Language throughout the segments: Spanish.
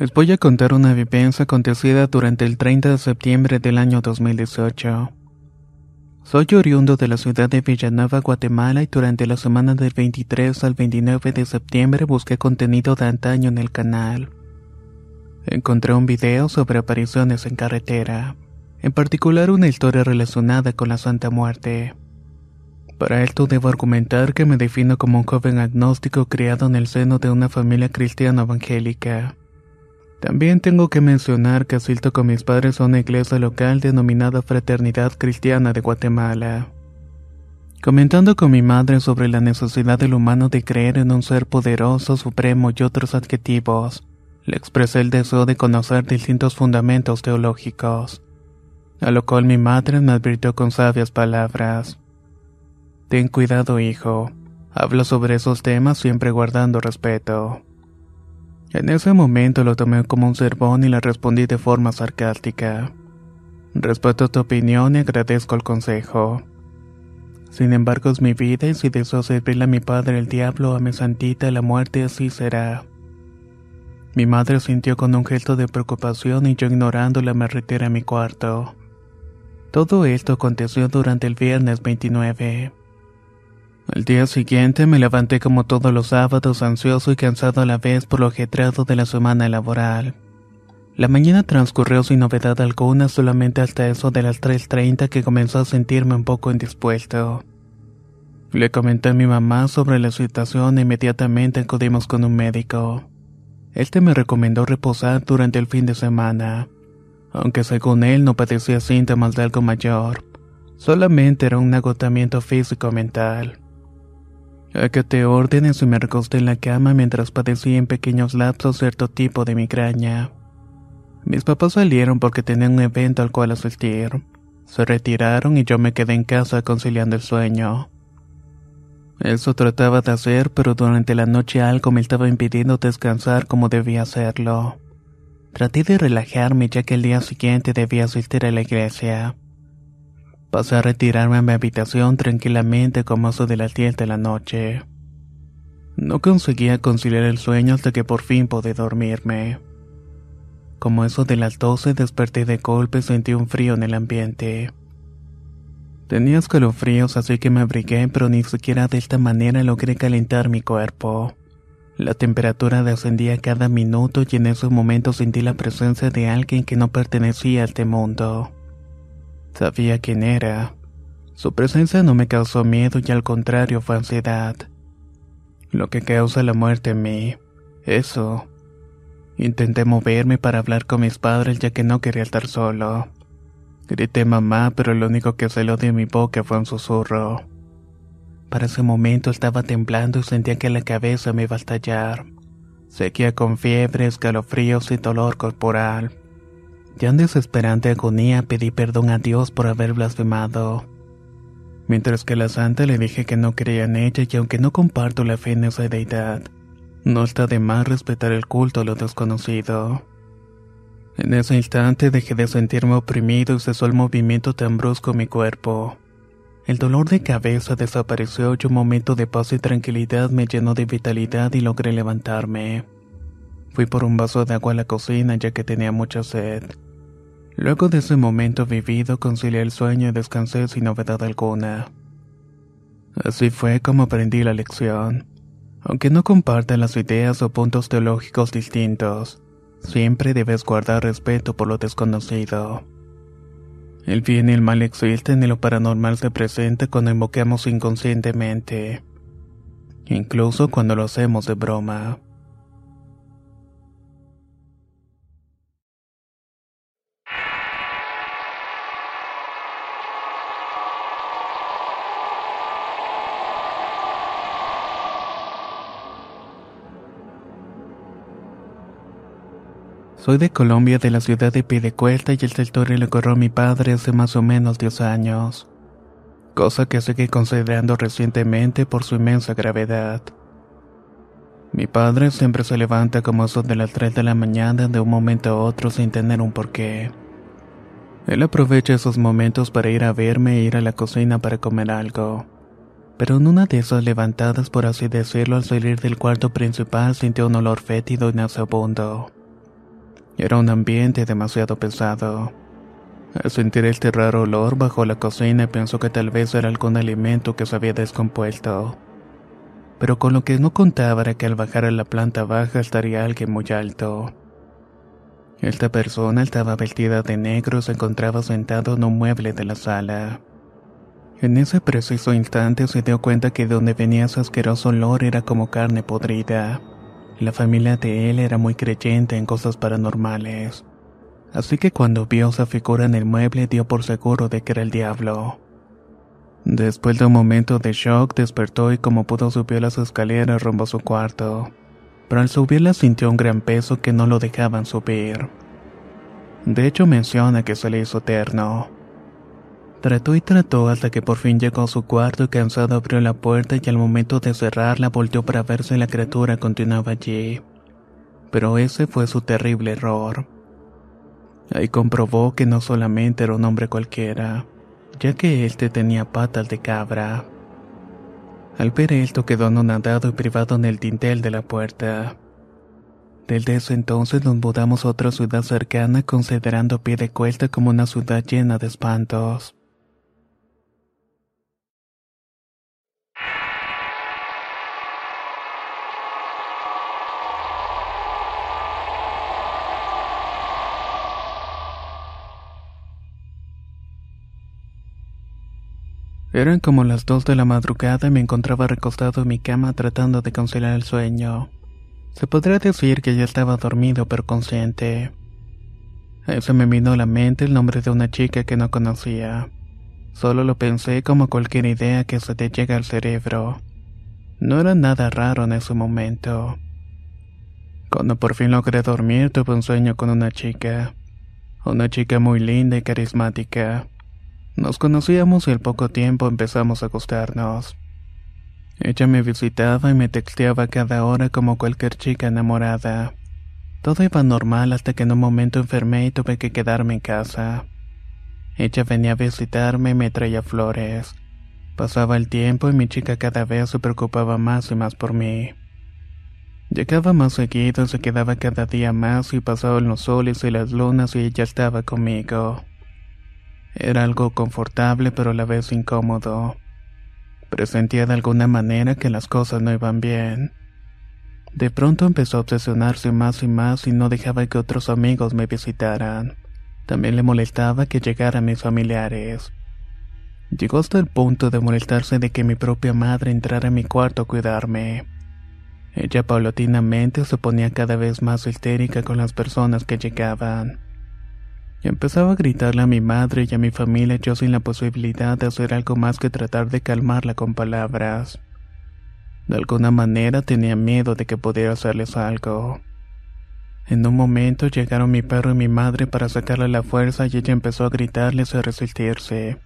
Les voy a contar una vivencia acontecida durante el 30 de septiembre del año 2018. Soy oriundo de la ciudad de Villanueva, Guatemala y durante la semana del 23 al 29 de septiembre busqué contenido de antaño en el canal. Encontré un video sobre apariciones en carretera, en particular una historia relacionada con la Santa Muerte. Para esto debo argumentar que me defino como un joven agnóstico criado en el seno de una familia cristiana evangélica. También tengo que mencionar que asisto con mis padres a una iglesia local denominada Fraternidad Cristiana de Guatemala. Comentando con mi madre sobre la necesidad del humano de creer en un ser poderoso, supremo y otros adjetivos, le expresé el deseo de conocer distintos fundamentos teológicos, a lo cual mi madre me advirtió con sabias palabras. Ten cuidado, hijo. Habla sobre esos temas siempre guardando respeto. En ese momento lo tomé como un sermón y le respondí de forma sarcástica. Respeto tu opinión y agradezco el consejo. Sin embargo es mi vida y si deseo servirle a mi padre el diablo a mi santita la muerte así será. Mi madre sintió con un gesto de preocupación y yo ignorándola me retiré a mi cuarto. Todo esto aconteció durante el viernes 29. Al día siguiente me levanté como todos los sábados ansioso y cansado a la vez por lo ajetreado de la semana laboral. La mañana transcurrió sin novedad alguna solamente hasta eso de las 3.30 que comenzó a sentirme un poco indispuesto. Le comenté a mi mamá sobre la situación e inmediatamente acudimos con un médico. Este me recomendó reposar durante el fin de semana, aunque según él no padecía síntomas de algo mayor, solamente era un agotamiento físico-mental. Acaté órdenes y me recosté en la cama mientras padecía en pequeños lapsos cierto tipo de migraña. Mis papás salieron porque tenían un evento al cual asistir. Se retiraron y yo me quedé en casa conciliando el sueño. Eso trataba de hacer, pero durante la noche algo me estaba impidiendo descansar como debía hacerlo. Traté de relajarme ya que el día siguiente debía asistir a la iglesia. Pasé a retirarme a mi habitación tranquilamente como eso de las 10 de la noche. No conseguía conciliar el sueño hasta que por fin pude dormirme. Como eso de las 12 desperté de golpe y sentí un frío en el ambiente. Tenía escalofríos así que me abrigué pero ni siquiera de esta manera logré calentar mi cuerpo. La temperatura descendía cada minuto y en esos momentos sentí la presencia de alguien que no pertenecía a este mundo. Sabía quién era. Su presencia no me causó miedo y al contrario fue ansiedad. Lo que causa la muerte en mí. Eso. Intenté moverme para hablar con mis padres ya que no quería estar solo. Grité mamá, pero lo único que salió de mi boca fue un susurro. Para ese momento estaba temblando y sentía que la cabeza me iba a estallar. Seguía con fiebre, escalofríos y dolor corporal. Ya en desesperante agonía pedí perdón a Dios por haber blasfemado. Mientras que la santa le dije que no creía en ella y aunque no comparto la fe en esa deidad, no está de más respetar el culto a lo desconocido. En ese instante dejé de sentirme oprimido y cesó el movimiento tan brusco en mi cuerpo. El dolor de cabeza desapareció y un momento de paz y tranquilidad me llenó de vitalidad y logré levantarme. Fui por un vaso de agua a la cocina ya que tenía mucha sed. Luego de ese momento vivido concilié el sueño y descansé sin novedad alguna. Así fue como aprendí la lección. Aunque no compartan las ideas o puntos teológicos distintos, siempre debes guardar respeto por lo desconocido. El bien y el mal existen y lo paranormal se presenta cuando invocamos inconscientemente, incluso cuando lo hacemos de broma. Soy de Colombia, de la ciudad de Piedecuesta, y el territorio le corrió mi padre hace más o menos 10 años. Cosa que seguí considerando recientemente por su inmensa gravedad. Mi padre siempre se levanta como eso de las 3 de la mañana de un momento a otro sin tener un porqué. Él aprovecha esos momentos para ir a verme e ir a la cocina para comer algo. Pero en una de esas levantadas, por así decirlo, al salir del cuarto principal sintió un olor fétido y nauseabundo. Era un ambiente demasiado pesado. Al sentir este raro olor bajo la cocina pensó que tal vez era algún alimento que se había descompuesto. Pero con lo que no contaba era que al bajar a la planta baja estaría alguien muy alto. Esta persona estaba vestida de negro y se encontraba sentado en un mueble de la sala. En ese preciso instante se dio cuenta que de donde venía ese asqueroso olor era como carne podrida. La familia de él era muy creyente en cosas paranormales, así que cuando vio esa figura en el mueble dio por seguro de que era el diablo. Después de un momento de shock despertó y como pudo subió las escaleras rumbo a su cuarto, pero al subirlas sintió un gran peso que no lo dejaban subir. De hecho menciona que se le hizo eterno. Trató y trató hasta que por fin llegó a su cuarto y cansado abrió la puerta y al momento de cerrarla volteó para ver si la criatura continuaba allí. Pero ese fue su terrible error. Ahí comprobó que no solamente era un hombre cualquiera, ya que éste tenía patas de cabra. Al ver esto quedó anonadado y privado en el dintel de la puerta. Desde ese entonces nos mudamos a otra ciudad cercana considerando pie de cuesta como una ciudad llena de espantos. Eran como las dos de la madrugada y me encontraba recostado en mi cama tratando de conciliar el sueño. Se podría decir que ya estaba dormido pero consciente. A eso me vino a la mente el nombre de una chica que no conocía. Solo lo pensé como cualquier idea que se te llega al cerebro. No era nada raro en ese momento. Cuando por fin logré dormir tuve un sueño con una chica. Una chica muy linda y carismática. Nos conocíamos y al poco tiempo empezamos a acostarnos. Ella me visitaba y me texteaba cada hora como cualquier chica enamorada. Todo iba normal hasta que en un momento enfermé y tuve que quedarme en casa. Ella venía a visitarme y me traía flores. Pasaba el tiempo y mi chica cada vez se preocupaba más y más por mí. Llegaba más seguido, se quedaba cada día más y pasaban los soles y las lunas y ella estaba conmigo. Era algo confortable pero a la vez incómodo. Presentía de alguna manera que las cosas no iban bien. De pronto empezó a obsesionarse más y más y no dejaba que otros amigos me visitaran. También le molestaba que llegaran mis familiares. Llegó hasta el punto de molestarse de que mi propia madre entrara a mi cuarto a cuidarme. Ella paulatinamente se ponía cada vez más histérica con las personas que llegaban. Empezaba a gritarle a mi madre y a mi familia yo sin la posibilidad de hacer algo más que tratar de calmarla con palabras. De alguna manera tenía miedo de que pudiera hacerles algo. En un momento llegaron mi perro y mi madre para sacarle la fuerza y ella empezó a gritarles a resistirse.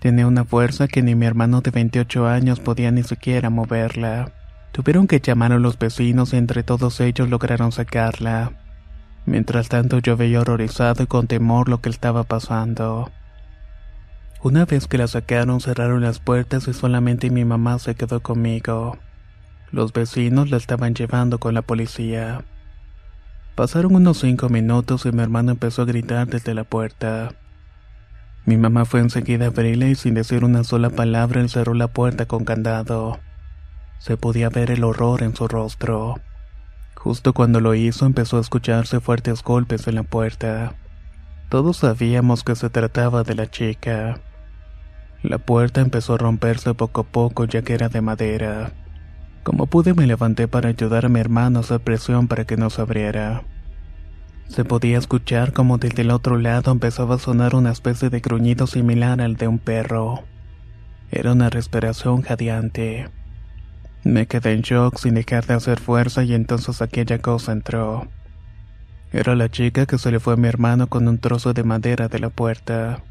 Tenía una fuerza que ni mi hermano de 28 años podía ni siquiera moverla. Tuvieron que llamar a los vecinos y entre todos ellos lograron sacarla. Mientras tanto yo veía horrorizado y con temor lo que estaba pasando. Una vez que la sacaron cerraron las puertas y solamente mi mamá se quedó conmigo. Los vecinos la estaban llevando con la policía. Pasaron unos cinco minutos y mi hermano empezó a gritar desde la puerta. Mi mamá fue enseguida a abrirla y sin decir una sola palabra cerró la puerta con candado. Se podía ver el horror en su rostro. Justo cuando lo hizo empezó a escucharse fuertes golpes en la puerta. Todos sabíamos que se trataba de la chica. La puerta empezó a romperse poco a poco ya que era de madera. Como pude me levanté para ayudar a mi hermano a hacer presión para que no se abriera. Se podía escuchar como desde el otro lado empezaba a sonar una especie de gruñido similar al de un perro. Era una respiración jadeante. Me quedé en shock sin dejar de hacer fuerza y entonces aquella cosa entró. Era la chica que se le fue a mi hermano con un trozo de madera de la puerta.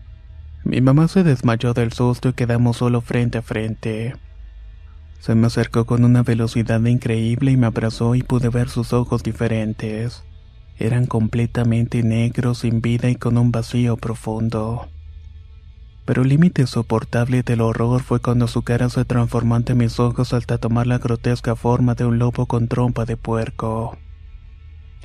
Mi mamá se desmayó del susto y quedamos solo frente a frente. Se me acercó con una velocidad increíble y me abrazó y pude ver sus ojos diferentes. Eran completamente negros, sin vida y con un vacío profundo. Pero el límite soportable del horror fue cuando su cara se transformó ante mis ojos hasta tomar la grotesca forma de un lobo con trompa de puerco.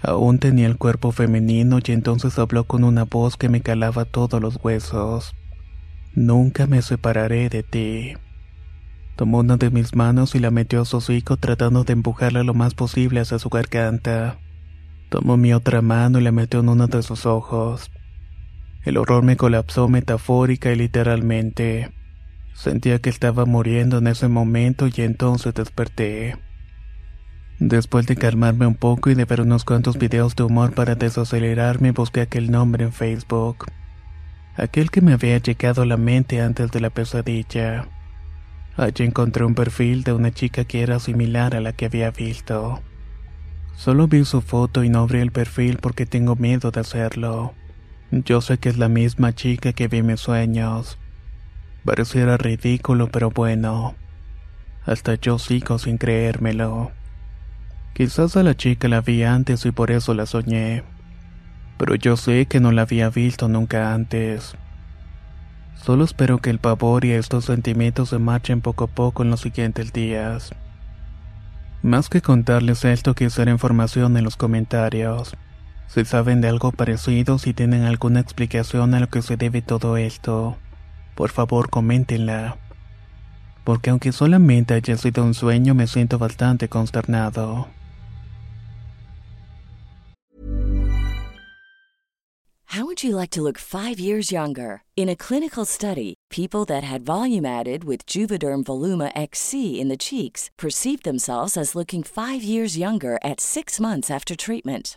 Aún tenía el cuerpo femenino y entonces habló con una voz que me calaba todos los huesos. Nunca me separaré de ti. Tomó una de mis manos y la metió a su hocico tratando de empujarla lo más posible hacia su garganta. Tomó mi otra mano y la metió en uno de sus ojos. El horror me colapsó metafórica y literalmente. Sentía que estaba muriendo en ese momento y entonces desperté. Después de calmarme un poco y de ver unos cuantos videos de humor para desacelerarme, busqué aquel nombre en Facebook. Aquel que me había llegado a la mente antes de la pesadilla. Allí encontré un perfil de una chica que era similar a la que había visto. Solo vi su foto y no abrí el perfil porque tengo miedo de hacerlo. Yo sé que es la misma chica que vi mis sueños. Pareciera ridículo, pero bueno. Hasta yo sigo sin creérmelo. Quizás a la chica la vi antes y por eso la soñé. Pero yo sé que no la había visto nunca antes. Solo espero que el pavor y estos sentimientos se marchen poco a poco en los siguientes días. Más que contarles esto, quisiera información en los comentarios. Si saben de algo parecido, si tienen alguna explicación a lo que se debe todo esto, por favor coméntenla. Porque aunque solamente haya sido un sueño, me siento bastante consternado. How would you like to look five years younger? In a clinical study, people that had volume added with Juvederm Voluma XC in the cheeks perceived themselves as looking five years younger at six months after treatment.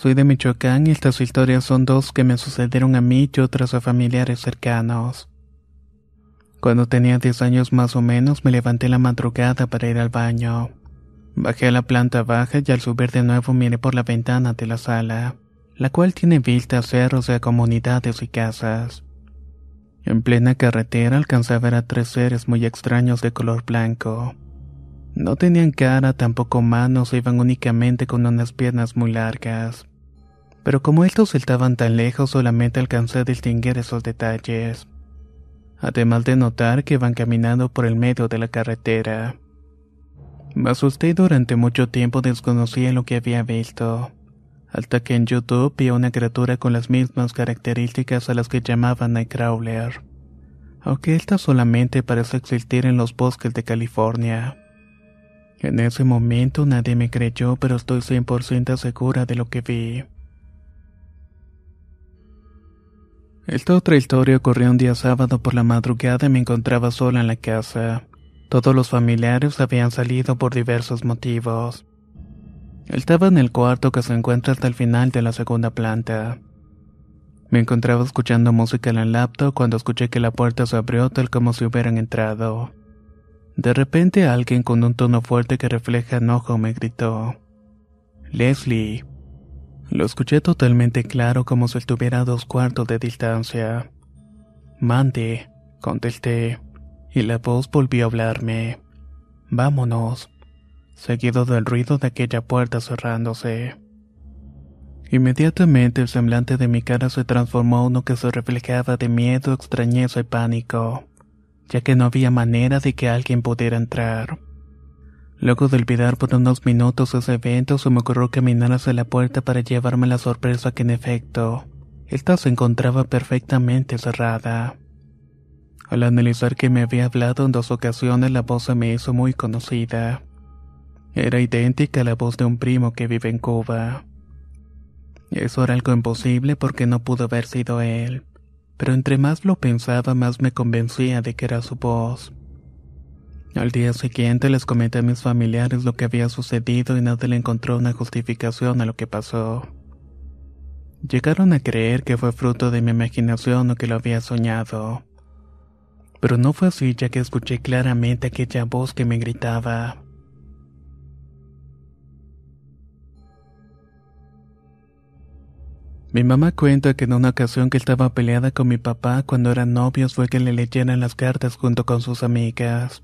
Soy de Michoacán y estas historias son dos que me sucedieron a mí y otras a familiares cercanos. Cuando tenía 10 años más o menos me levanté la madrugada para ir al baño. Bajé a la planta baja y al subir de nuevo miré por la ventana de la sala, la cual tiene vista a cerros de comunidades y casas. En plena carretera alcancé a ver a tres seres muy extraños de color blanco. No tenían cara, tampoco manos, iban únicamente con unas piernas muy largas. Pero como estos estaban tan lejos, solamente alcancé a distinguir esos detalles además de notar que van caminando por el medio de la carretera. Me asusté durante mucho tiempo desconocía lo que había visto, hasta que en YouTube vi una criatura con las mismas características a las que llamaban Nightcrawler, aunque esta solamente parece existir en los bosques de California. En ese momento nadie me creyó, pero estoy 100% segura de lo que vi. Esta otra historia ocurrió un día sábado por la madrugada y me encontraba sola en la casa. Todos los familiares habían salido por diversos motivos. Estaba en el cuarto que se encuentra hasta el final de la segunda planta. Me encontraba escuchando música en el laptop cuando escuché que la puerta se abrió tal como si hubieran entrado. De repente alguien con un tono fuerte que refleja enojo me gritó. Leslie. Lo escuché totalmente claro como si estuviera a dos cuartos de distancia. Mande, contesté, y la voz volvió a hablarme. Vámonos, seguido del ruido de aquella puerta cerrándose. Inmediatamente el semblante de mi cara se transformó en uno que se reflejaba de miedo, extrañeza y pánico ya que no había manera de que alguien pudiera entrar. Luego de olvidar por unos minutos ese evento, se me ocurrió caminar hacia la puerta para llevarme la sorpresa que en efecto, esta se encontraba perfectamente cerrada. Al analizar que me había hablado en dos ocasiones, la voz se me hizo muy conocida. Era idéntica a la voz de un primo que vive en Cuba. Eso era algo imposible porque no pudo haber sido él pero entre más lo pensaba más me convencía de que era su voz. Al día siguiente les comenté a mis familiares lo que había sucedido y nadie le encontró una justificación a lo que pasó. Llegaron a creer que fue fruto de mi imaginación o que lo había soñado. Pero no fue así ya que escuché claramente aquella voz que me gritaba. Mi mamá cuenta que en una ocasión que estaba peleada con mi papá cuando eran novios fue que le leyeran las cartas junto con sus amigas.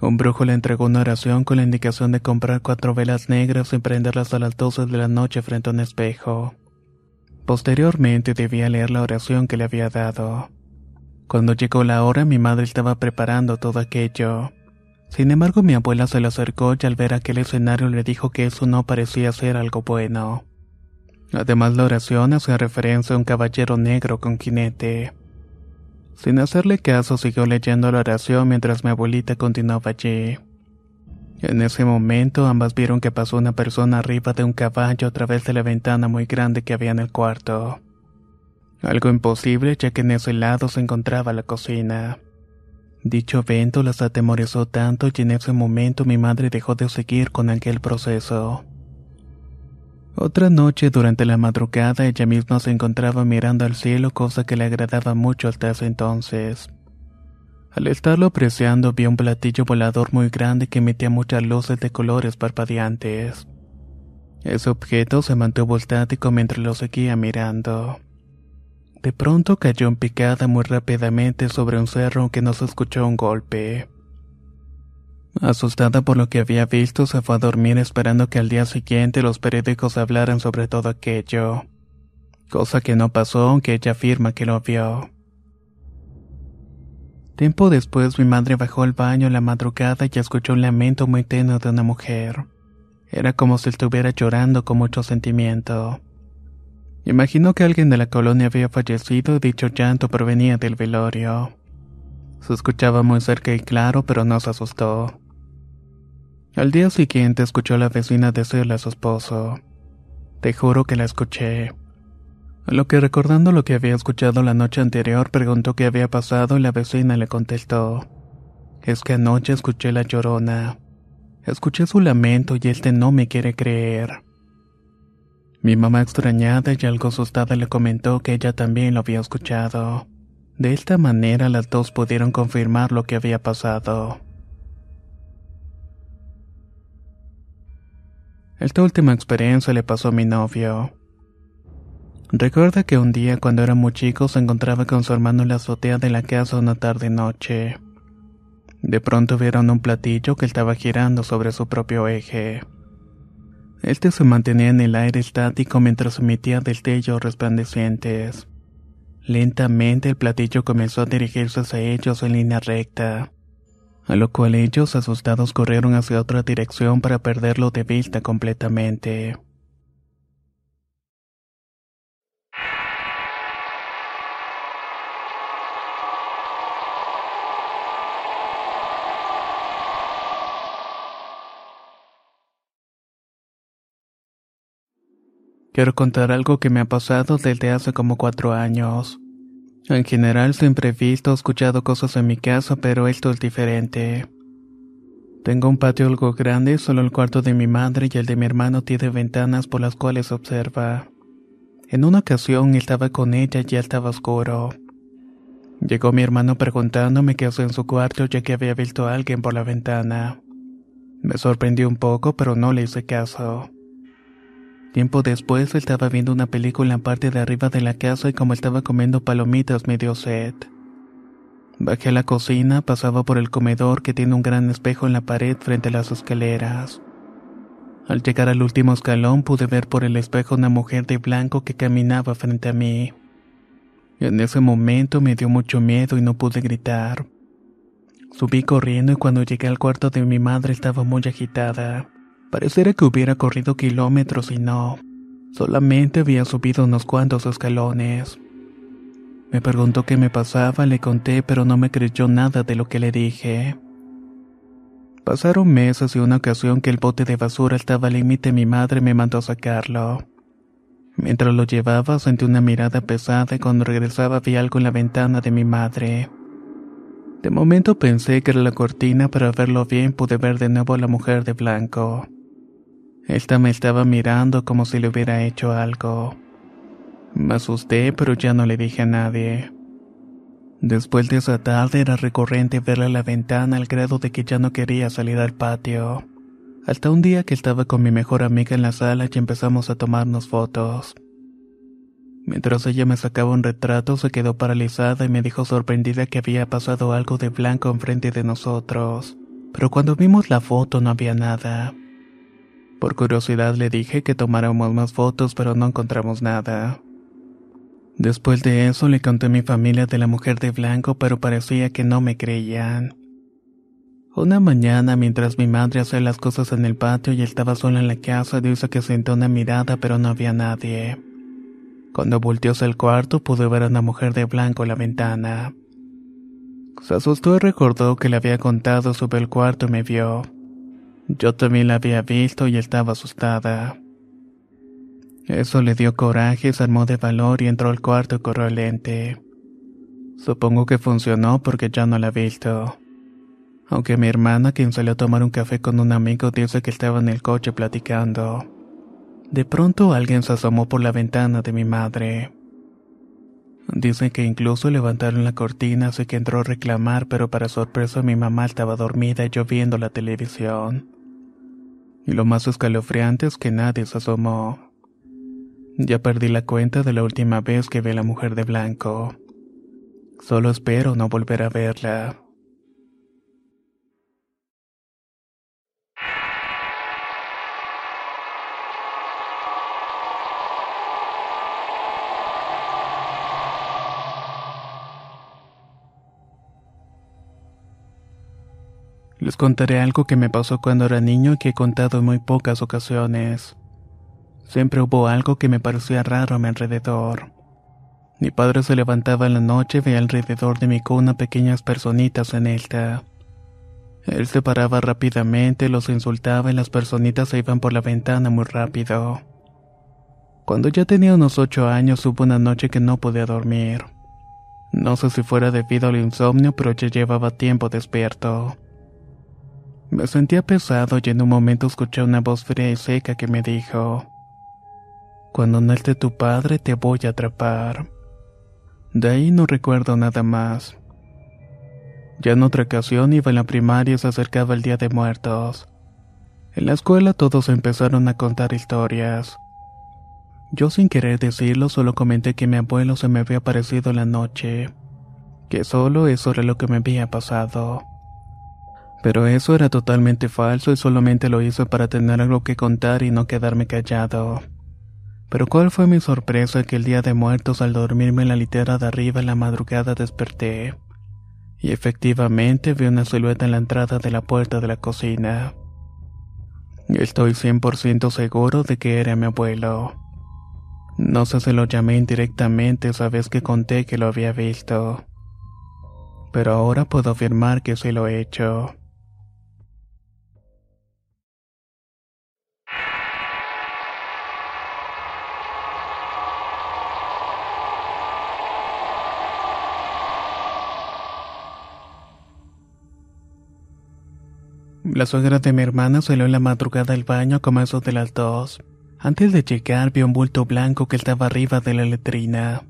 Un brujo le entregó una oración con la indicación de comprar cuatro velas negras y prenderlas a las doce de la noche frente a un espejo. Posteriormente debía leer la oración que le había dado. Cuando llegó la hora mi madre estaba preparando todo aquello. Sin embargo mi abuela se le acercó y al ver aquel escenario le dijo que eso no parecía ser algo bueno. Además, la oración hace referencia a un caballero negro con jinete. Sin hacerle caso, siguió leyendo la oración mientras mi abuelita continuaba allí. En ese momento, ambas vieron que pasó una persona arriba de un caballo a través de la ventana muy grande que había en el cuarto. Algo imposible, ya que en ese lado se encontraba la cocina. Dicho evento las atemorizó tanto y en ese momento mi madre dejó de seguir con aquel proceso. Otra noche durante la madrugada ella misma se encontraba mirando al cielo, cosa que le agradaba mucho hasta ese entonces. Al estarlo apreciando vio un platillo volador muy grande que emitía muchas luces de colores parpadeantes. Ese objeto se mantuvo estático mientras lo seguía mirando. De pronto cayó en picada muy rápidamente sobre un cerro que no se escuchó un golpe. Asustada por lo que había visto, se fue a dormir esperando que al día siguiente los periódicos hablaran sobre todo aquello. Cosa que no pasó aunque ella afirma que lo vio. Tiempo después mi madre bajó al baño la madrugada y escuchó un lamento muy tenue de una mujer. Era como si estuviera llorando con mucho sentimiento. Imaginó que alguien de la colonia había fallecido y dicho llanto provenía del velorio. Se escuchaba muy cerca y claro, pero no se asustó. Al día siguiente escuchó a la vecina decirle a su esposo, Te juro que la escuché. A lo que recordando lo que había escuchado la noche anterior, preguntó qué había pasado y la vecina le contestó, Es que anoche escuché la llorona. Escuché su lamento y este no me quiere creer. Mi mamá extrañada y algo asustada le comentó que ella también lo había escuchado. De esta manera las dos pudieron confirmar lo que había pasado. Esta última experiencia le pasó a mi novio. Recuerda que un día cuando era muy chico se encontraba con su hermano en la azotea de la casa una tarde noche. De pronto vieron un platillo que estaba girando sobre su propio eje. Este se mantenía en el aire estático mientras emitía destellos resplandecientes. Lentamente el platillo comenzó a dirigirse hacia ellos en línea recta. a lo cual ellos asustados corrieron hacia otra dirección para perderlo de vista completamente. Quiero contar algo que me ha pasado desde hace como cuatro años. En general siempre he visto escuchado cosas en mi casa, pero esto es diferente. Tengo un patio algo grande, solo el cuarto de mi madre y el de mi hermano tiene ventanas por las cuales observa. En una ocasión estaba con ella y ya estaba oscuro. Llegó mi hermano preguntándome qué hacía en su cuarto ya que había visto a alguien por la ventana. Me sorprendió un poco, pero no le hice caso. Tiempo después estaba viendo una película en la parte de arriba de la casa y como estaba comiendo palomitas me dio sed. Bajé a la cocina, pasaba por el comedor que tiene un gran espejo en la pared frente a las escaleras. Al llegar al último escalón pude ver por el espejo una mujer de blanco que caminaba frente a mí. En ese momento me dio mucho miedo y no pude gritar. Subí corriendo y cuando llegué al cuarto de mi madre estaba muy agitada. Pareciera que hubiera corrido kilómetros y no. Solamente había subido unos cuantos escalones. Me preguntó qué me pasaba, le conté, pero no me creyó nada de lo que le dije. Pasaron meses y una ocasión que el bote de basura estaba al límite mi madre me mandó a sacarlo. Mientras lo llevaba sentí una mirada pesada y cuando regresaba vi algo en la ventana de mi madre. De momento pensé que era la cortina, pero al verlo bien pude ver de nuevo a la mujer de blanco. Esta me estaba mirando como si le hubiera hecho algo. Me asusté, pero ya no le dije a nadie. Después de esa tarde era recurrente verla a la ventana al grado de que ya no quería salir al patio. Hasta un día que estaba con mi mejor amiga en la sala y empezamos a tomarnos fotos. Mientras ella me sacaba un retrato, se quedó paralizada y me dijo sorprendida que había pasado algo de blanco enfrente de nosotros. Pero cuando vimos la foto no había nada. Por curiosidad le dije que tomáramos más fotos, pero no encontramos nada. Después de eso le conté a mi familia de la mujer de blanco, pero parecía que no me creían. Una mañana, mientras mi madre hacía las cosas en el patio y estaba sola en la casa, dice que sentó una mirada, pero no había nadie. Cuando volteó hacia el cuarto, pude ver a una mujer de blanco en la ventana. Se asustó y recordó que le había contado sobre el cuarto y me vio. Yo también la había visto y estaba asustada. Eso le dio coraje, se armó de valor y entró al cuarto y corrió lente. Supongo que funcionó porque ya no la he visto. Aunque mi hermana, quien salió a tomar un café con un amigo, dice que estaba en el coche platicando. De pronto alguien se asomó por la ventana de mi madre. Dice que incluso levantaron la cortina, así que entró a reclamar, pero para sorpresa mi mamá estaba dormida y yo viendo la televisión. Y lo más escalofriante es que nadie se asomó. Ya perdí la cuenta de la última vez que vi a la mujer de blanco. Solo espero no volver a verla. Les contaré algo que me pasó cuando era niño y que he contado en muy pocas ocasiones. Siempre hubo algo que me parecía raro a mi alrededor. Mi padre se levantaba en la noche y veía alrededor de mi cuna pequeñas personitas en esta. Él se paraba rápidamente, los insultaba y las personitas se iban por la ventana muy rápido. Cuando ya tenía unos ocho años hubo una noche que no podía dormir. No sé si fuera debido al insomnio, pero ya llevaba tiempo despierto. Me sentía pesado y en un momento escuché una voz fría y seca que me dijo, Cuando no esté tu padre te voy a atrapar. De ahí no recuerdo nada más. Ya en otra ocasión iba a la primaria y se acercaba el Día de Muertos. En la escuela todos empezaron a contar historias. Yo sin querer decirlo solo comenté que mi abuelo se me había aparecido la noche, que solo eso era lo que me había pasado. Pero eso era totalmente falso y solamente lo hice para tener algo que contar y no quedarme callado. Pero cuál fue mi sorpresa que el día de muertos al dormirme en la litera de arriba en la madrugada desperté. Y efectivamente vi una silueta en la entrada de la puerta de la cocina. Estoy 100% seguro de que era mi abuelo. No sé si lo llamé indirectamente esa vez que conté que lo había visto. Pero ahora puedo afirmar que sí lo he hecho. La suegra de mi hermana salió en la madrugada al baño a comienzos de las dos. Antes de llegar vio un bulto blanco que estaba arriba de la letrina.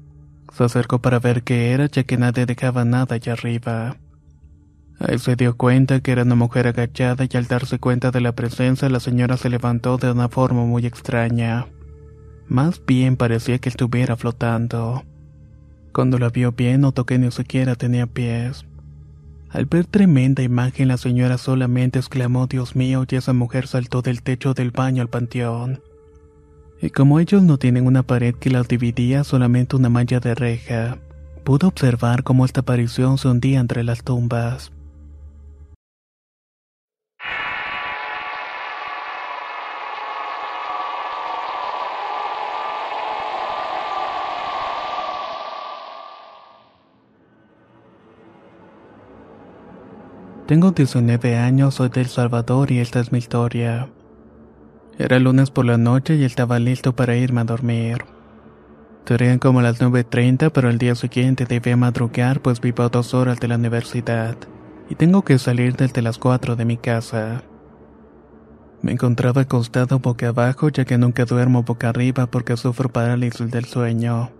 Se acercó para ver qué era ya que nadie dejaba nada allá arriba. Ahí se dio cuenta que era una mujer agachada y al darse cuenta de la presencia la señora se levantó de una forma muy extraña. Más bien parecía que estuviera flotando. Cuando la vio bien notó que ni siquiera tenía pies. Al ver tremenda imagen, la señora solamente exclamó Dios mío y esa mujer saltó del techo del baño al panteón. Y como ellos no tienen una pared que las dividía, solamente una malla de reja, pudo observar cómo esta aparición se hundía entre las tumbas. Tengo 19 años, soy de El Salvador y esta es mi historia. Era lunes por la noche y estaba listo para irme a dormir. Serían como las 9.30, pero el día siguiente debía madrugar pues vivo a dos horas de la universidad y tengo que salir desde las 4 de mi casa. Me encontraba acostado boca abajo ya que nunca duermo boca arriba porque sufro parálisis del sueño.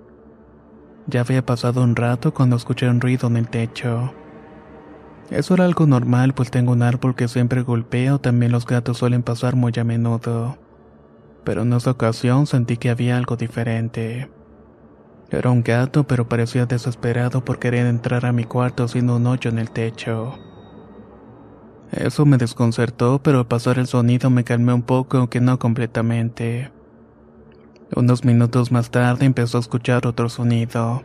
Ya había pasado un rato cuando escuché un ruido en el techo. Eso era algo normal, pues tengo un árbol que siempre golpeo, también los gatos suelen pasar muy a menudo. Pero en esta ocasión sentí que había algo diferente. Era un gato, pero parecía desesperado por querer entrar a mi cuarto haciendo un hoyo en el techo. Eso me desconcertó, pero al pasar el sonido me calmé un poco, aunque no completamente. Unos minutos más tarde empezó a escuchar otro sonido.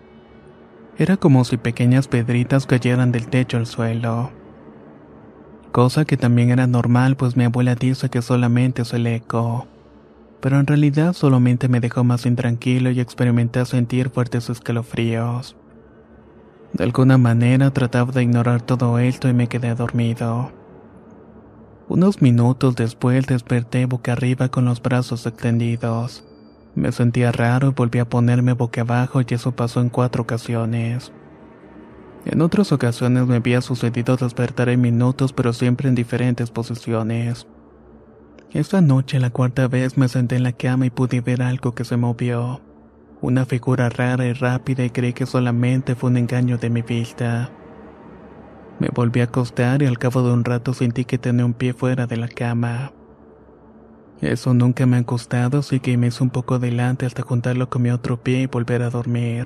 Era como si pequeñas pedritas cayeran del techo al suelo. Cosa que también era normal, pues mi abuela dice que solamente es el eco. Pero en realidad solamente me dejó más intranquilo y experimenté sentir fuertes escalofríos. De alguna manera trataba de ignorar todo esto y me quedé dormido. Unos minutos después desperté boca arriba con los brazos extendidos. Me sentía raro y volví a ponerme boca abajo y eso pasó en cuatro ocasiones. En otras ocasiones me había sucedido despertar en minutos pero siempre en diferentes posiciones. Esta noche, la cuarta vez, me senté en la cama y pude ver algo que se movió. Una figura rara y rápida y creí que solamente fue un engaño de mi vista. Me volví a acostar y al cabo de un rato sentí que tenía un pie fuera de la cama. Eso nunca me ha costado, así que me hice un poco adelante hasta juntarlo con mi otro pie y volver a dormir.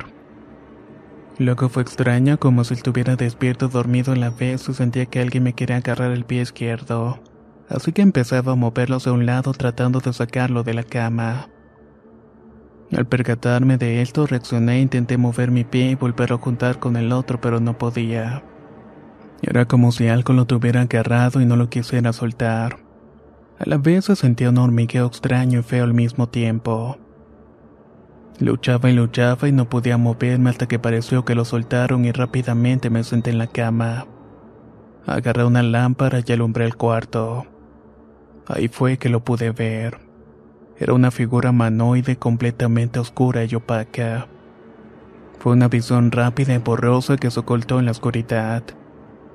Luego fue extraño, como si estuviera despierto dormido a la vez y sentía que alguien me quería agarrar el pie izquierdo. Así que empezaba a moverlo hacia un lado tratando de sacarlo de la cama. Al percatarme de esto, reaccioné e intenté mover mi pie y volverlo a juntar con el otro, pero no podía. Era como si algo lo tuviera agarrado y no lo quisiera soltar. A la vez se sentía un hormigueo extraño y feo al mismo tiempo. Luchaba y luchaba y no podía moverme hasta que pareció que lo soltaron y rápidamente me senté en la cama. Agarré una lámpara y alumbré el cuarto. Ahí fue que lo pude ver. Era una figura humanoide completamente oscura y opaca. Fue una visión rápida y borrosa que se ocultó en la oscuridad.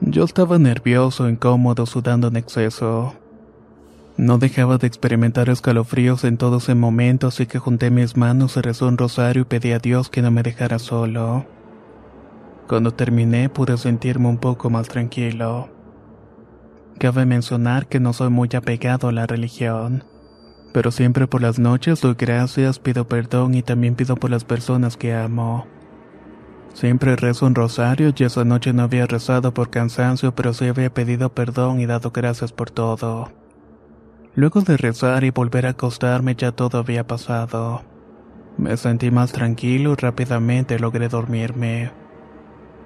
Yo estaba nervioso, incómodo, sudando en exceso. No dejaba de experimentar escalofríos en todo ese momento, así que junté mis manos, rezó un rosario y pedí a Dios que no me dejara solo. Cuando terminé pude sentirme un poco más tranquilo. Cabe mencionar que no soy muy apegado a la religión, pero siempre por las noches doy gracias, pido perdón y también pido por las personas que amo. Siempre rezo un rosario y esa noche no había rezado por cansancio, pero sí había pedido perdón y dado gracias por todo. Luego de rezar y volver a acostarme ya todo había pasado. Me sentí más tranquilo y rápidamente logré dormirme.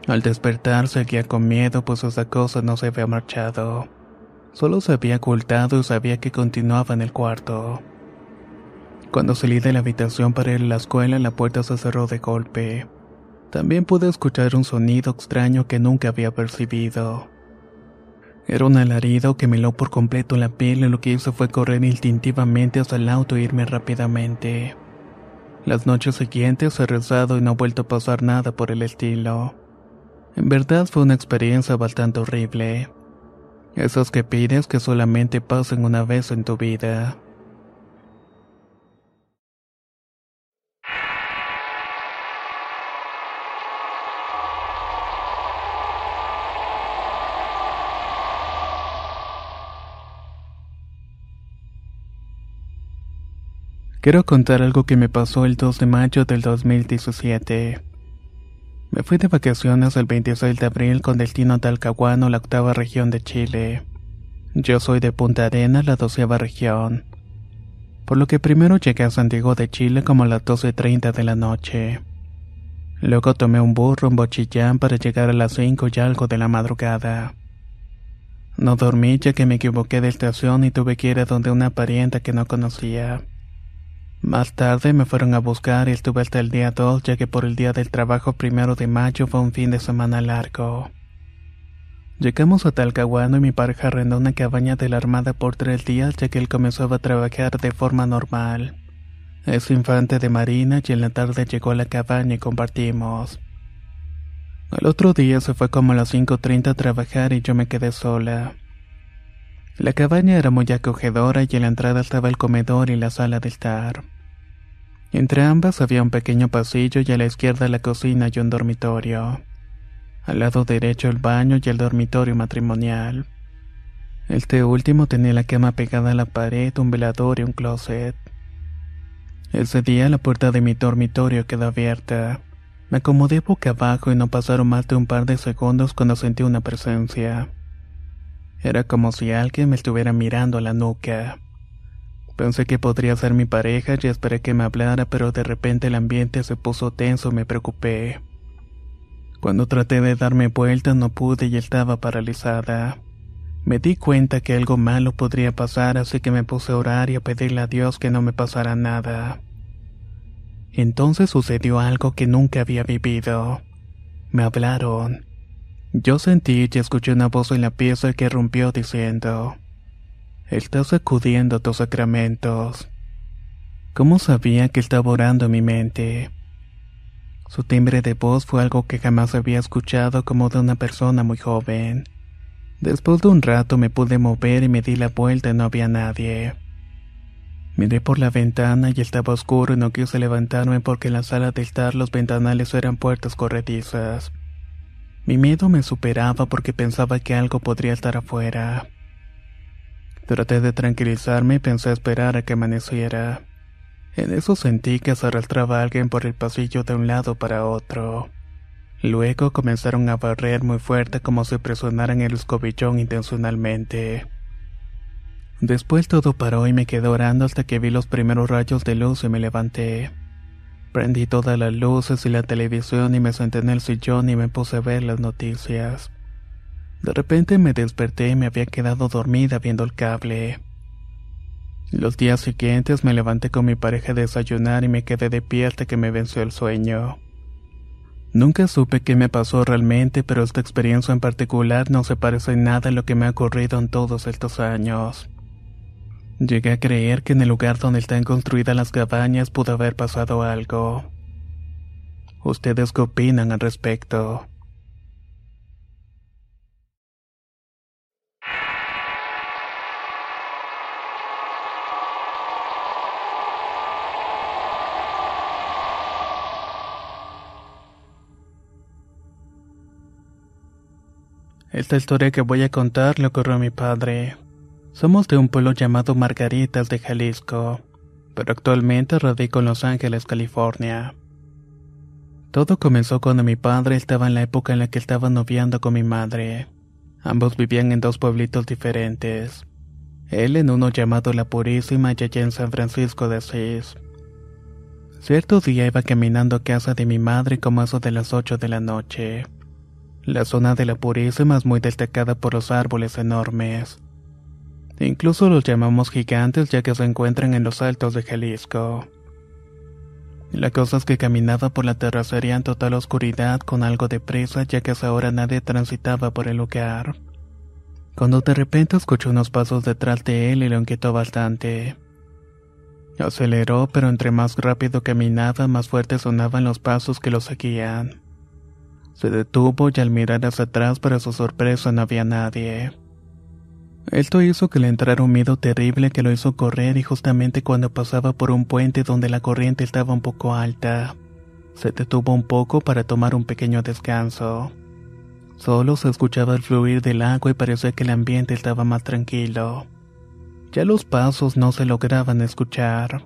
Al despertar seguía con miedo pues esa cosa no se había marchado. Solo se había ocultado y sabía que continuaba en el cuarto. Cuando salí de la habitación para ir a la escuela, la puerta se cerró de golpe. También pude escuchar un sonido extraño que nunca había percibido. Era un alarido que me heló por completo la piel y lo que hice fue correr instintivamente hasta el auto e irme rápidamente. Las noches siguientes he rezado y no ha vuelto a pasar nada por el estilo. En verdad fue una experiencia bastante horrible. Esos que pides que solamente pasen una vez en tu vida. Quiero contar algo que me pasó el 2 de mayo del 2017. Me fui de vacaciones el 26 de abril con destino a Talcahuano, la octava región de Chile. Yo soy de Punta Arena, la doceava región. Por lo que primero llegué a Santiago de Chile como a las 12.30 de la noche. Luego tomé un burro en Bochillán para llegar a las 5 y algo de la madrugada. No dormí ya que me equivoqué de estación y tuve que ir a donde una parienta que no conocía. Más tarde me fueron a buscar y estuve hasta el día 2 ya que por el día del trabajo primero de mayo fue un fin de semana largo. Llegamos a Talcahuano y mi pareja arrendó una cabaña de la Armada por tres días ya que él comenzó a trabajar de forma normal. Es infante de marina y en la tarde llegó a la cabaña y compartimos. Al otro día se fue como a las 5.30 a trabajar y yo me quedé sola. La cabaña era muy acogedora y en la entrada estaba el comedor y la sala de estar. Entre ambas había un pequeño pasillo y a la izquierda la cocina y un dormitorio. Al lado derecho el baño y el dormitorio matrimonial. Este último tenía la cama pegada a la pared, un velador y un closet. Ese día la puerta de mi dormitorio quedó abierta. Me acomodé boca abajo y no pasaron más de un par de segundos cuando sentí una presencia. Era como si alguien me estuviera mirando a la nuca. Pensé que podría ser mi pareja y esperé que me hablara, pero de repente el ambiente se puso tenso y me preocupé. Cuando traté de darme vuelta no pude y estaba paralizada. Me di cuenta que algo malo podría pasar, así que me puse a orar y a pedirle a Dios que no me pasara nada. Entonces sucedió algo que nunca había vivido. Me hablaron. Yo sentí y escuché una voz en la pieza que rompió diciendo, Estás acudiendo a tus sacramentos. ¿Cómo sabía que estaba orando mi mente? Su timbre de voz fue algo que jamás había escuchado como de una persona muy joven. Después de un rato me pude mover y me di la vuelta y no había nadie. Miré por la ventana y estaba oscuro y no quise levantarme porque en la sala de estar los ventanales eran puertas corredizas. Mi miedo me superaba porque pensaba que algo podría estar afuera. Traté de tranquilizarme y pensé esperar a que amaneciera. En eso sentí que se arrastraba alguien por el pasillo de un lado para otro. Luego comenzaron a barrer muy fuerte como si presionaran el escobillón intencionalmente. Después todo paró y me quedé orando hasta que vi los primeros rayos de luz y me levanté. Prendí todas las luces y la televisión y me senté en el sillón y me puse a ver las noticias. De repente me desperté y me había quedado dormida viendo el cable. Los días siguientes me levanté con mi pareja a desayunar y me quedé de pie hasta que me venció el sueño. Nunca supe qué me pasó realmente, pero esta experiencia en particular no se parece en nada a lo que me ha ocurrido en todos estos años. Llegué a creer que en el lugar donde están construidas las cabañas pudo haber pasado algo. ¿Ustedes qué opinan al respecto? Esta historia que voy a contar le ocurrió a mi padre. Somos de un pueblo llamado Margaritas de Jalisco, pero actualmente radico en Los Ángeles, California. Todo comenzó cuando mi padre estaba en la época en la que estaba noviando con mi madre. Ambos vivían en dos pueblitos diferentes. Él en uno llamado La Purísima y allá en San Francisco de Asís. Cierto día iba caminando a casa de mi madre como eso de las ocho de la noche. La zona de la Purísima es muy destacada por los árboles enormes. Incluso los llamamos gigantes ya que se encuentran en los altos de Jalisco. La cosa es que caminaba por la terracería en total oscuridad con algo de prisa ya que hasta ahora nadie transitaba por el lugar. Cuando de repente escuché unos pasos detrás de él y lo inquietó bastante. Aceleró, pero entre más rápido caminaba, más fuertes sonaban los pasos que lo seguían. Se detuvo y al mirar hacia atrás, para su sorpresa, no había nadie. Esto hizo que le entrara un miedo terrible que lo hizo correr y justamente cuando pasaba por un puente donde la corriente estaba un poco alta, se detuvo un poco para tomar un pequeño descanso. Solo se escuchaba el fluir del agua y parecía que el ambiente estaba más tranquilo. Ya los pasos no se lograban escuchar.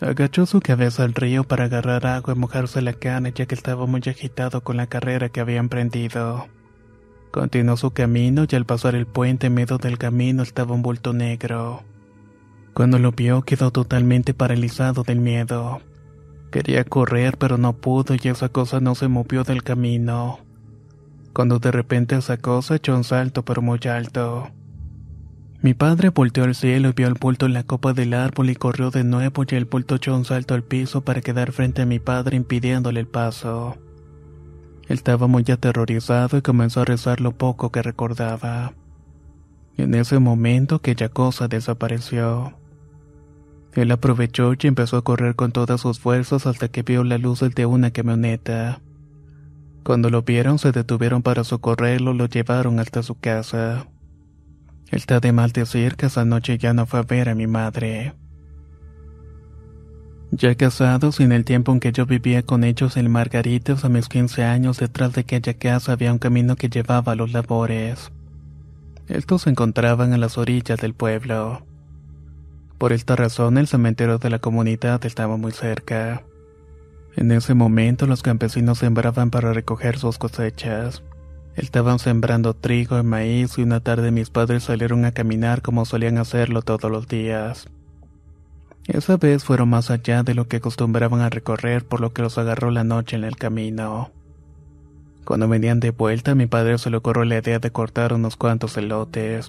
Agachó su cabeza al río para agarrar agua y mojarse la cara ya que estaba muy agitado con la carrera que había emprendido. Continuó su camino y al pasar el puente en medio del camino estaba un bulto negro. Cuando lo vio quedó totalmente paralizado del miedo. Quería correr pero no pudo y esa cosa no se movió del camino. Cuando de repente esa cosa echó un salto pero muy alto. Mi padre volteó al cielo y vio el bulto en la copa del árbol y corrió de nuevo y el bulto echó un salto al piso para quedar frente a mi padre impidiéndole el paso. Estaba muy aterrorizado y comenzó a rezar lo poco que recordaba. En ese momento aquella cosa desapareció. Él aprovechó y empezó a correr con todas sus fuerzas hasta que vio la luz de una camioneta. Cuando lo vieron se detuvieron para socorrerlo lo llevaron hasta su casa. Está de mal decir que esa noche ya no fue a ver a mi madre. Ya casados, en el tiempo en que yo vivía con ellos en Margaritas a mis 15 años, detrás de aquella casa había un camino que llevaba a los labores. Estos se encontraban a las orillas del pueblo. Por esta razón, el cementerio de la comunidad estaba muy cerca. En ese momento, los campesinos sembraban para recoger sus cosechas. Estaban sembrando trigo y maíz y una tarde mis padres salieron a caminar como solían hacerlo todos los días. Esa vez fueron más allá de lo que acostumbraban a recorrer, por lo que los agarró la noche en el camino. Cuando venían de vuelta, mi padre se le ocurrió la idea de cortar unos cuantos elotes,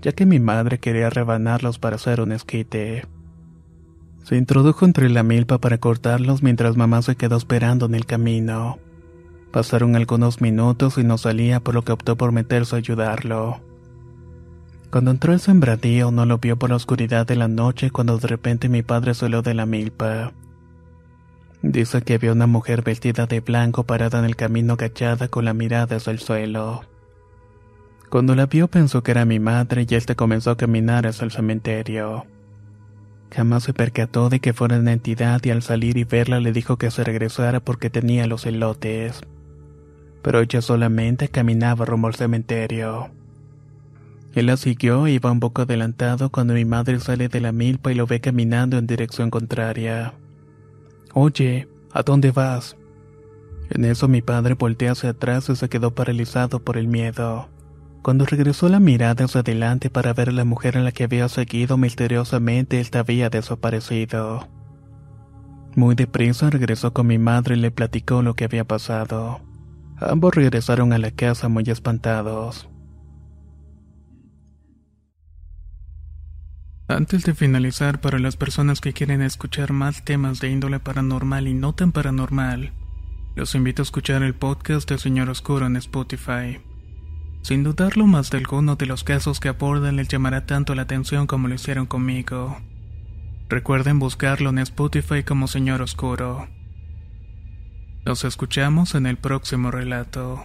ya que mi madre quería rebanarlos para hacer un esquite. Se introdujo entre la milpa para cortarlos mientras mamá se quedó esperando en el camino. Pasaron algunos minutos y no salía, por lo que optó por meterse a ayudarlo. Cuando entró el sembradío no lo vio por la oscuridad de la noche cuando de repente mi padre salió de la milpa. Dice que vio una mujer vestida de blanco parada en el camino agachada con la mirada hacia el suelo. Cuando la vio pensó que era mi madre y éste comenzó a caminar hacia el cementerio. Jamás se percató de que fuera una entidad y al salir y verla le dijo que se regresara porque tenía los elotes. Pero ella solamente caminaba rumbo al cementerio. Él la siguió e iba un poco adelantado cuando mi madre sale de la milpa y lo ve caminando en dirección contraria. Oye, ¿a dónde vas? En eso mi padre volteó hacia atrás y se quedó paralizado por el miedo. Cuando regresó la mirada hacia adelante para ver a la mujer en la que había seguido misteriosamente, él había desaparecido. Muy deprisa regresó con mi madre y le platicó lo que había pasado. Ambos regresaron a la casa muy espantados. Antes de finalizar, para las personas que quieren escuchar más temas de índole paranormal y no tan paranormal, los invito a escuchar el podcast de Señor Oscuro en Spotify. Sin dudarlo, más de alguno de los casos que abordan les llamará tanto la atención como lo hicieron conmigo. Recuerden buscarlo en Spotify como Señor Oscuro. Nos escuchamos en el próximo relato.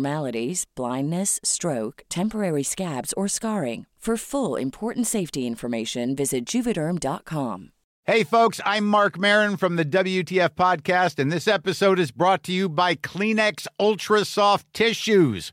abnormalities, blindness, stroke, temporary scabs, or scarring. For full important safety information, visit juvederm.com. Hey, folks, I'm Mark Marin from the WTF Podcast, and this episode is brought to you by Kleenex Ultra Soft Tissues,